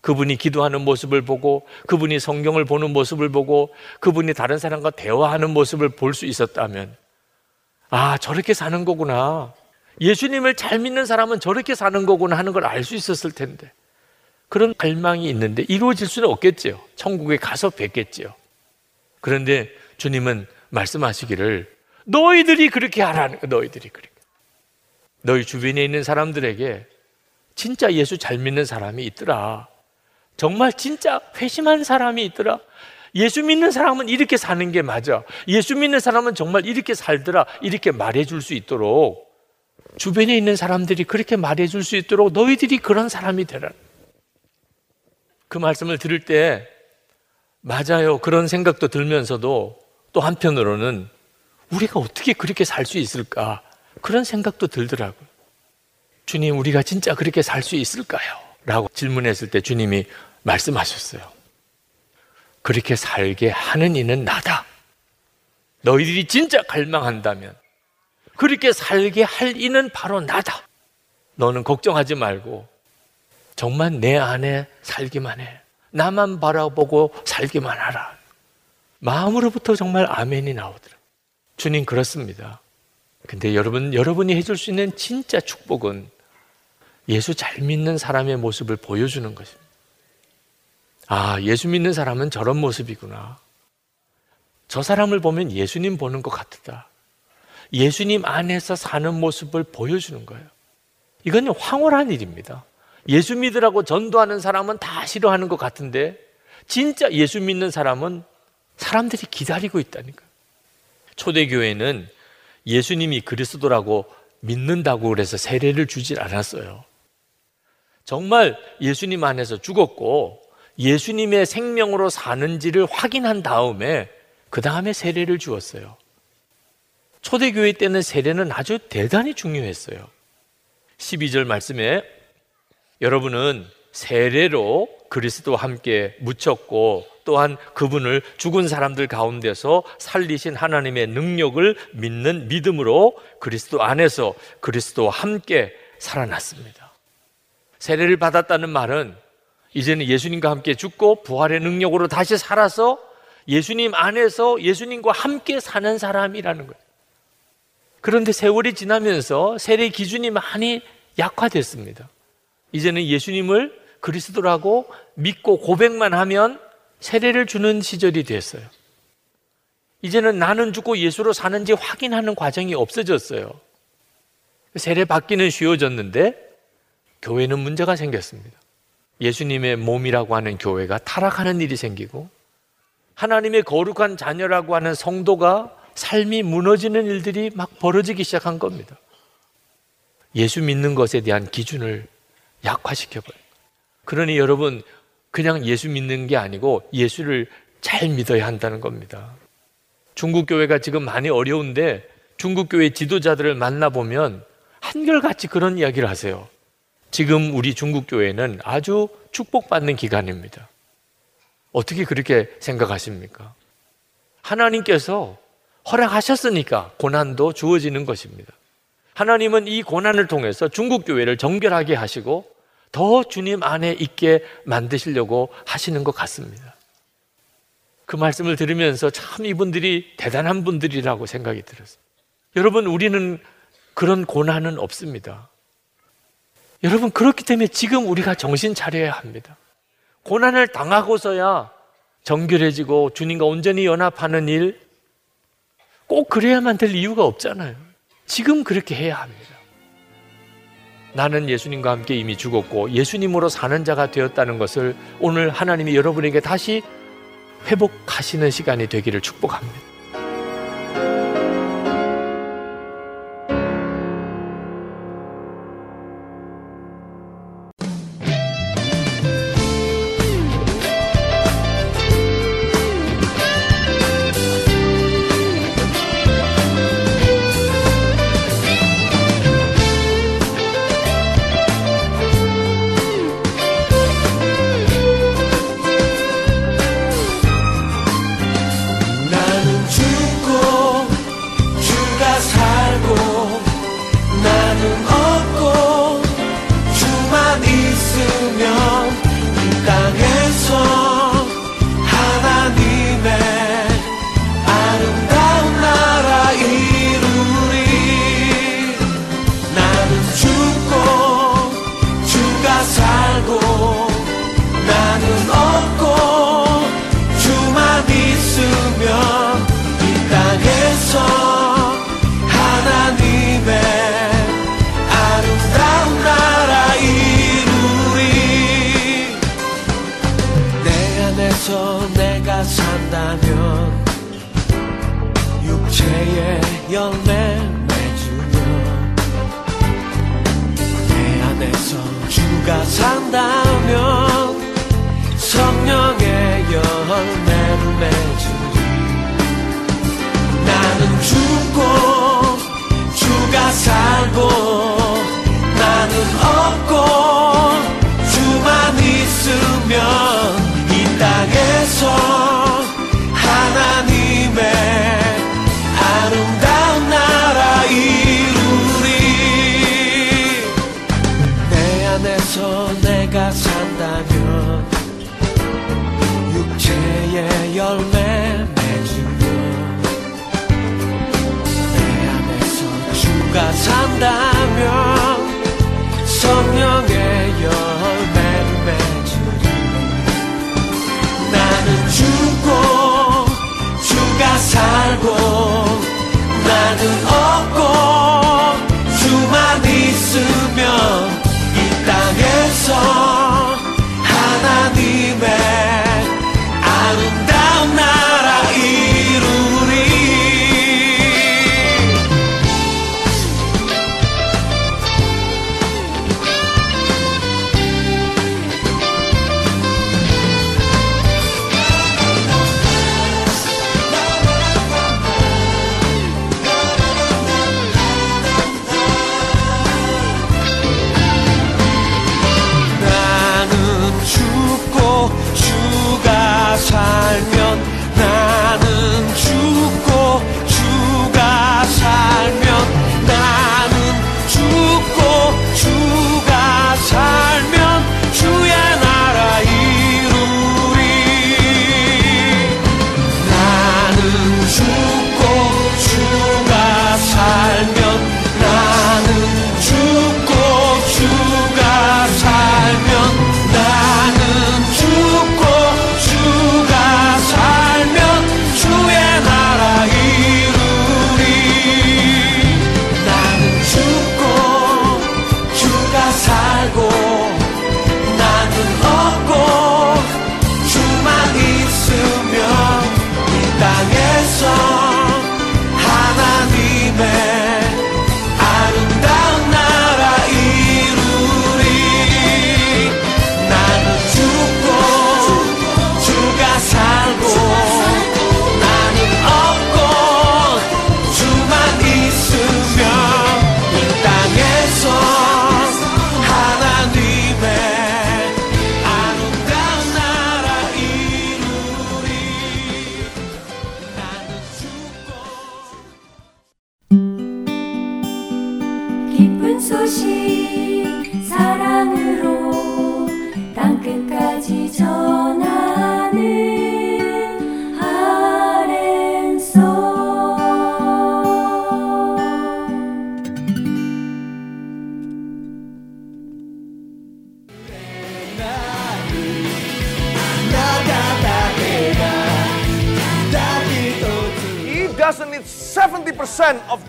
Speaker 3: 그분이 기도하는 모습을 보고 그분이 성경을 보는 모습을 보고 그분이 다른 사람과 대화하는 모습을 볼 수 있었다면 아, 저렇게 사는 거구나. 예수님을 잘 믿는 사람은 저렇게 사는 거구나 하는 걸 알 수 있었을 텐데. 그런 갈망이 있는데 이루어질 수는 없겠지요. 천국에 가서 뵙겠지요. 그런데 주님은 말씀하시기를 너희들이 그렇게 하라는 거, 너희들이 그렇게. 너희 주변에 있는 사람들에게 진짜 예수 잘 믿는 사람이 있더라. 정말 진짜 회심한 사람이 있더라. 예수 믿는 사람은 이렇게 사는 게 맞아. 예수 믿는 사람은 정말 이렇게 살더라. 이렇게 말해 줄 수 있도록 주변에 있는 사람들이 그렇게 말해 줄 수 있도록 너희들이 그런 사람이 되라. 그 말씀을 들을 때 맞아요. 그런 생각도 들면서도 또 한편으로는 우리가 어떻게 그렇게 살 수 있을까? 그런 생각도 들더라고요. 주님, 우리가 진짜 그렇게 살 수 있을까요? 라고 질문했을 때 주님이 말씀하셨어요. 그렇게 살게 하는 이는 나다. 너희들이 진짜 갈망한다면 그렇게 살게 할 이는 바로 나다. 너는 걱정하지 말고 정말 내 안에 살기만 해. 나만 바라보고 살기만 하라. 마음으로부터 정말 아멘이 나오더라. 주님 그렇습니다. 근데 여러분, 여러분이 해줄 수 있는 진짜 축복은 예수 잘 믿는 사람의 모습을 보여주는 것입니다. 아, 예수 믿는 사람은 저런 모습이구나. 저 사람을 보면 예수님 보는 것 같다. 예수님 안에서 사는 모습을 보여주는 거예요. 이건 황홀한 일입니다. 예수 믿으라고 전도하는 사람은 다 싫어하는 것 같은데, 진짜 예수 믿는 사람은 사람들이 기다리고 있다니까. 초대교회는 예수님이 그리스도라고 믿는다고 그래서 세례를 주질 않았어요. 정말 예수님 안에서 죽었고 예수님의 생명으로 사는지를 확인한 다음에 그 다음에 세례를 주었어요. 초대교회 때는 세례는 아주 대단히 중요했어요. 12절 말씀에 여러분은 세례로 그리스도와 함께 묻혔고 또한 그분을 죽은 사람들 가운데서 살리신 하나님의 능력을 믿는 믿음으로 그리스도 안에서 그리스도와 함께 살아났습니다. 세례를 받았다는 말은 이제는 예수님과 함께 죽고 부활의 능력으로 다시 살아서 예수님 안에서 예수님과 함께 사는 사람이라는 거예요. 그런데 세월이 지나면서 세례 기준이 많이 약화됐습니다. 이제는 예수님을 그리스도라고 믿고 고백만 하면 세례를 주는 시절이 됐어요. 이제는 나는 죽고 예수로 사는지 확인하는 과정이 없어졌어요. 세례 받기는 쉬워졌는데 교회는 문제가 생겼습니다. 예수님의 몸이라고 하는 교회가 타락하는 일이 생기고 하나님의 거룩한 자녀라고 하는 성도가 삶이 무너지는 일들이 막 벌어지기 시작한 겁니다. 예수 믿는 것에 대한 기준을 약화시켜버려요. 그러니 여러분, 그냥 예수 믿는 게 아니고 예수를 잘 믿어야 한다는 겁니다. 중국 교회가 지금 많이 어려운데 중국 교회 지도자들을 만나보면 한결같이 그런 이야기를 하세요. 지금 우리 중국 교회는 아주 축복받는 기간입니다. 어떻게 그렇게 생각하십니까? 하나님께서 허락하셨으니까 고난도 주어지는 것입니다. 하나님은 이 고난을 통해서 중국 교회를 정결하게 하시고 더 주님 안에 있게 만드시려고 하시는 것 같습니다. 그 말씀을 들으면서 참 이분들이 대단한 분들이라고 생각이 들었어요. 여러분, 우리는 그런 고난은 없습니다. 여러분, 그렇기 때문에 지금 우리가 정신 차려야 합니다. 고난을 당하고서야 정결해지고 주님과 온전히 연합하는 일, 꼭 그래야만 될 이유가 없잖아요. 지금 그렇게 해야 합니다. 나는 예수님과 함께 이미 죽었고 예수님으로 사는 자가 되었다는 것을 오늘 하나님이 여러분에게 다시 회복하시는 시간이 되기를 축복합니다.
Speaker 2: 하나님의 아름다운 나라 이루리. 내 안에서 내가 산다면 육체의 영 한다면 성령의 열매를 맺으리. 나는 죽고 주가 살고 나는 없고 주만 있으면 이 땅에서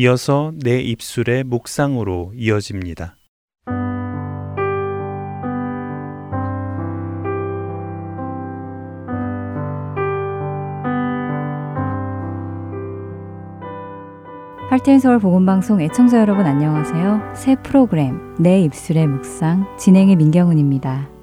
Speaker 1: 이어서 내 입술의 묵상으로 이어집니다.
Speaker 4: 할텐 서울 복음방송 애청자 여러분 안녕하세요. 새 프로그램 내 입술의 묵상 진행의 민경훈입니다.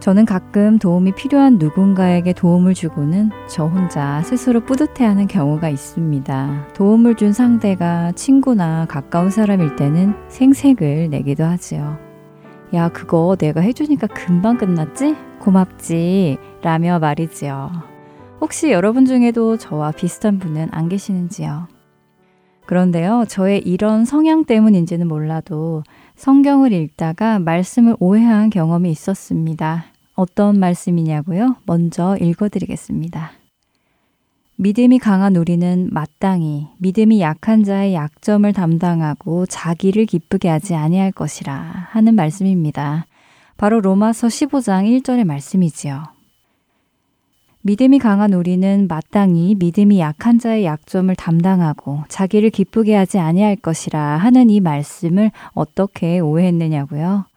Speaker 4: 저는 가끔 도움이 필요한 누군가에게 도움을 주고는 저 혼자 스스로 뿌듯해하는 경우가 있습니다. 도움을 준 상대가 친구나 가까운 사람일 때는 생색을 내기도 하지요. 야, 그거 내가 해주니까 금방 끝났지? 고맙지? 라며 말이지요. 혹시 여러분 중에도 저와 비슷한 분은 안 계시는지요? 그런데요, 저의 이런 성향 때문인지는 몰라도 성경을 읽다가 말씀을 오해한 경험이 있었습니다. 어떤 말씀이냐고요? 먼저 읽어드리겠습니다. 믿음이 강한 우리는 마땅히 믿음이 약한 자의 약점을 담당하고 자기를 기쁘게 하지 아니할 것이라 하는 말씀입니다. 바로 로마서 15장 1절의 말씀이지요. 믿음이 강한 우리는 마땅히 믿음이 약한 자의 약점을 담당하고 자기를 기쁘게 하지 아니할 것이라 하는 이 말씀을 어떻게 오해했느냐고요?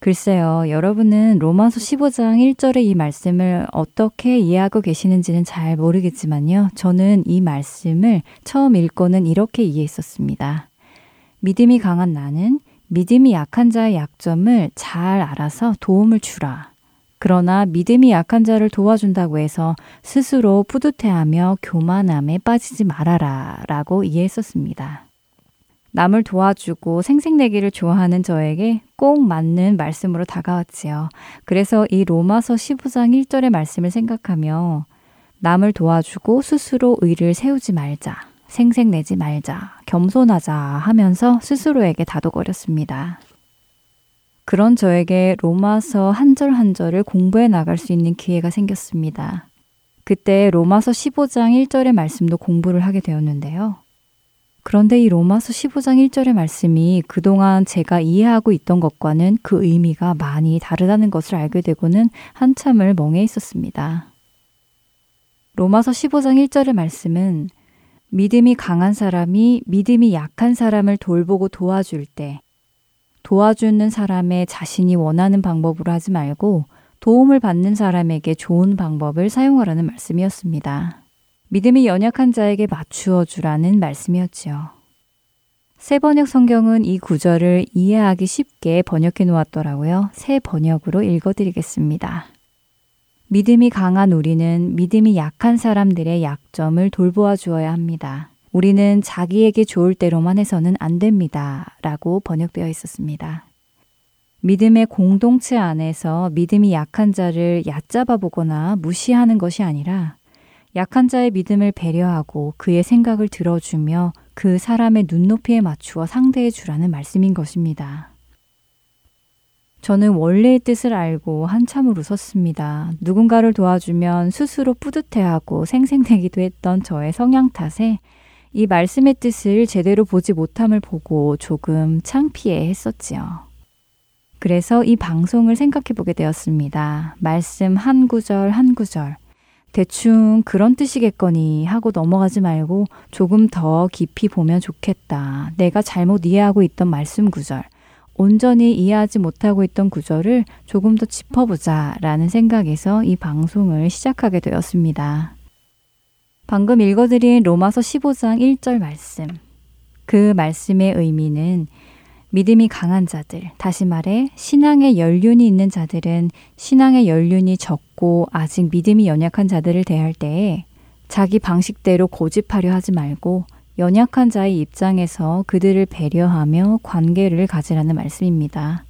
Speaker 4: 글쎄요, 여러분은 로마서 15장 1절의 이 말씀을 어떻게 이해하고 계시는지는 잘 모르겠지만요. 저는 이 말씀을 처음 읽고는 이렇게 이해했었습니다. 믿음이 강한 나는 믿음이 약한 자의 약점을 잘 알아서 도움을 주라. 그러나 믿음이 약한 자를 도와준다고 해서 스스로 뿌듯해하며 교만함에 빠지지 말아라 라고 이해했었습니다. 남을 도와주고 생색내기를 좋아하는 저에게 꼭 맞는 말씀으로 다가왔지요. 그래서 이 로마서 15장 1절의 말씀을 생각하며 남을 도와주고 스스로 의를 세우지 말자, 생색내지 말자, 겸손하자 하면서 스스로에게 다독거렸습니다. 그런 저에게 로마서 한 절 한 절을 공부해 나갈 수 있는 기회가 생겼습니다. 그때 로마서 15장 1절의 말씀도 공부를 하게 되었는데요. 그런데 이 로마서 15장 1절의 말씀이 그동안 제가 이해하고 있던 것과는 그 의미가 많이 다르다는 것을 알게 되고는 한참을 멍해 있었습니다. 로마서 15장 1절의 말씀은 믿음이 강한 사람이 믿음이 약한 사람을 돌보고 도와줄 때 도와주는 사람의 자신이 원하는 방법으로 하지 말고 도움을 받는 사람에게 좋은 방법을 사용하라는 말씀이었습니다. 믿음이 연약한 자에게 맞추어 주라는 말씀이었지요. 새 번역 성경은 이 구절을 이해하기 쉽게 번역해 놓았더라고요. 새 번역으로 읽어 드리겠습니다. 믿음이 강한 우리는 믿음이 약한 사람들의 약점을 돌보아 주어야 합니다. 우리는 자기에게 좋을 대로만 해서는 안 됩니다. 라고 번역되어 있었습니다. 믿음의 공동체 안에서 믿음이 약한 자를 얕잡아 보거나 무시하는 것이 아니라 약한 자의 믿음을 배려하고 그의 생각을 들어주며 그 사람의 눈높이에 맞추어 상대해 주라는 말씀인 것입니다. 저는 원래의 뜻을 알고 한참을 웃었습니다. 누군가를 도와주면 스스로 뿌듯해하고 생생내기도 했던 저의 성향 탓에 이 말씀의 뜻을 제대로 보지 못함을 보고 조금 창피해 했었지요. 그래서 이 방송을 생각해 보게 되었습니다. 말씀 한 구절 한 구절. 대충 그런 뜻이겠거니 하고 넘어가지 말고 조금 더 깊이 보면 좋겠다. 내가 잘못 이해하고 있던 말씀 구절. 온전히 이해하지 못하고 있던 구절을 조금 더 짚어보자 라는 생각에서 이 방송을 시작하게 되었습니다. 방금 읽어드린 로마서 15장 1절 말씀. 그 말씀의 의미는 믿음이 강한 자들, 다시 말해 신앙의 연륜이 있는 자들은 신앙의 연륜이 적고 아직 믿음이 연약한 자들을 대할 때에 자기 방식대로 고집하려 하지 말고 연약한 자의 입장에서 그들을 배려하며 관계를 가지라는 말씀입니다.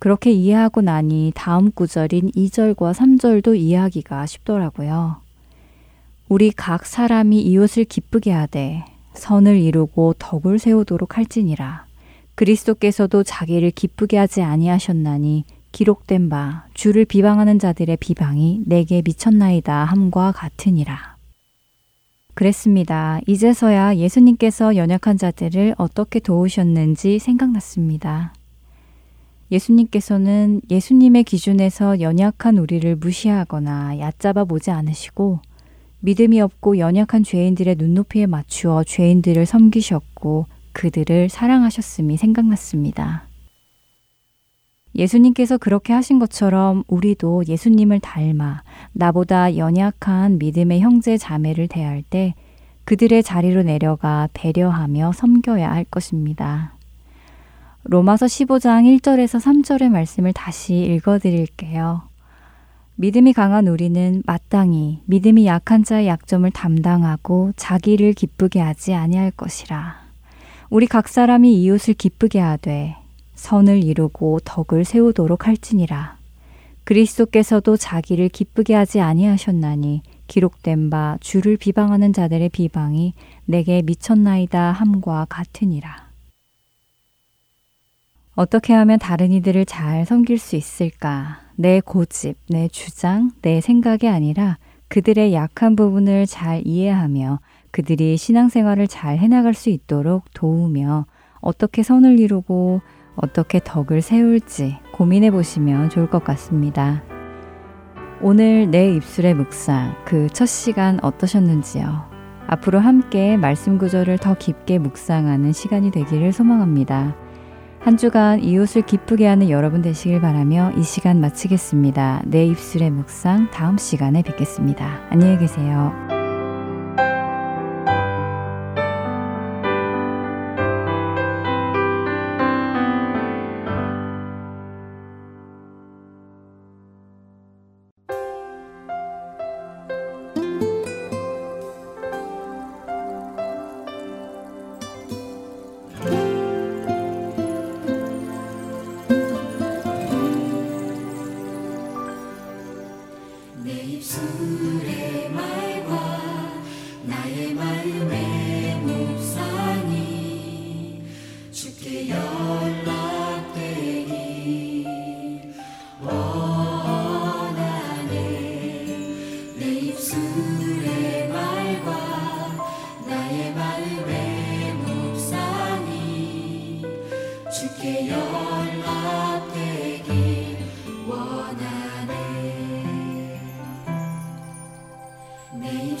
Speaker 4: 그렇게 이해하고 나니 다음 구절인 2절과 3절도 이해하기가 쉽더라고요. 우리 각 사람이 이웃을 기쁘게 하되 선을 이루고 덕을 세우도록 할지니라. 그리스도께서도 자기를 기쁘게 하지 아니하셨나니 기록된 바 주를 비방하는 자들의 비방이 내게 미쳤나이다 함과 같으니라. 그랬습니다. 이제서야 예수님께서 연약한 자들을 어떻게 도우셨는지 생각났습니다. 예수님께서는 예수님의 기준에서 연약한 우리를 무시하거나 얕잡아 보지 않으시고 믿음이 없고 연약한 죄인들의 눈높이에 맞추어 죄인들을 섬기셨고 그들을 사랑하셨음이 생각났습니다. 예수님께서 그렇게 하신 것처럼 우리도 예수님을 닮아 나보다 연약한 믿음의 형제 자매를 대할 때 그들의 자리로 내려가 배려하며 섬겨야 할 것입니다. 로마서 15장 1절에서 3절의 말씀을 다시 읽어 드릴게요. 믿음이 강한 우리는 마땅히 믿음이 약한 자의 약점을 담당하고 자기를 기쁘게 하지 아니할 것이라. 우리 각 사람이 이웃을 기쁘게 하되 선을 이루고 덕을 세우도록 할지니라. 그리스도께서도 자기를 기쁘게 하지 아니하셨나니 기록된 바 주를 비방하는 자들의 비방이 내게 미쳤나이다 함과 같으니라. 어떻게 하면 다른 이들을 잘 섬길 수 있을까? 내 고집, 내 주장, 내 생각이 아니라 그들의 약한 부분을 잘 이해하며 그들이 신앙생활을 잘 해나갈 수 있도록 도우며 어떻게 선을 이루고 어떻게 덕을 세울지 고민해 보시면 좋을 것 같습니다. 오늘 내 입술의 묵상, 그 첫 시간 어떠셨는지요? 앞으로 함께 말씀 구절을 더 깊게 묵상하는 시간이 되기를 소망합니다. 한 주간 이웃을 기쁘게 하는 여러분 되시길 바라며 이 시간 마치겠습니다. 내 입술의 묵상 다음 시간에 뵙겠습니다. 안녕히 계세요.
Speaker 5: 내입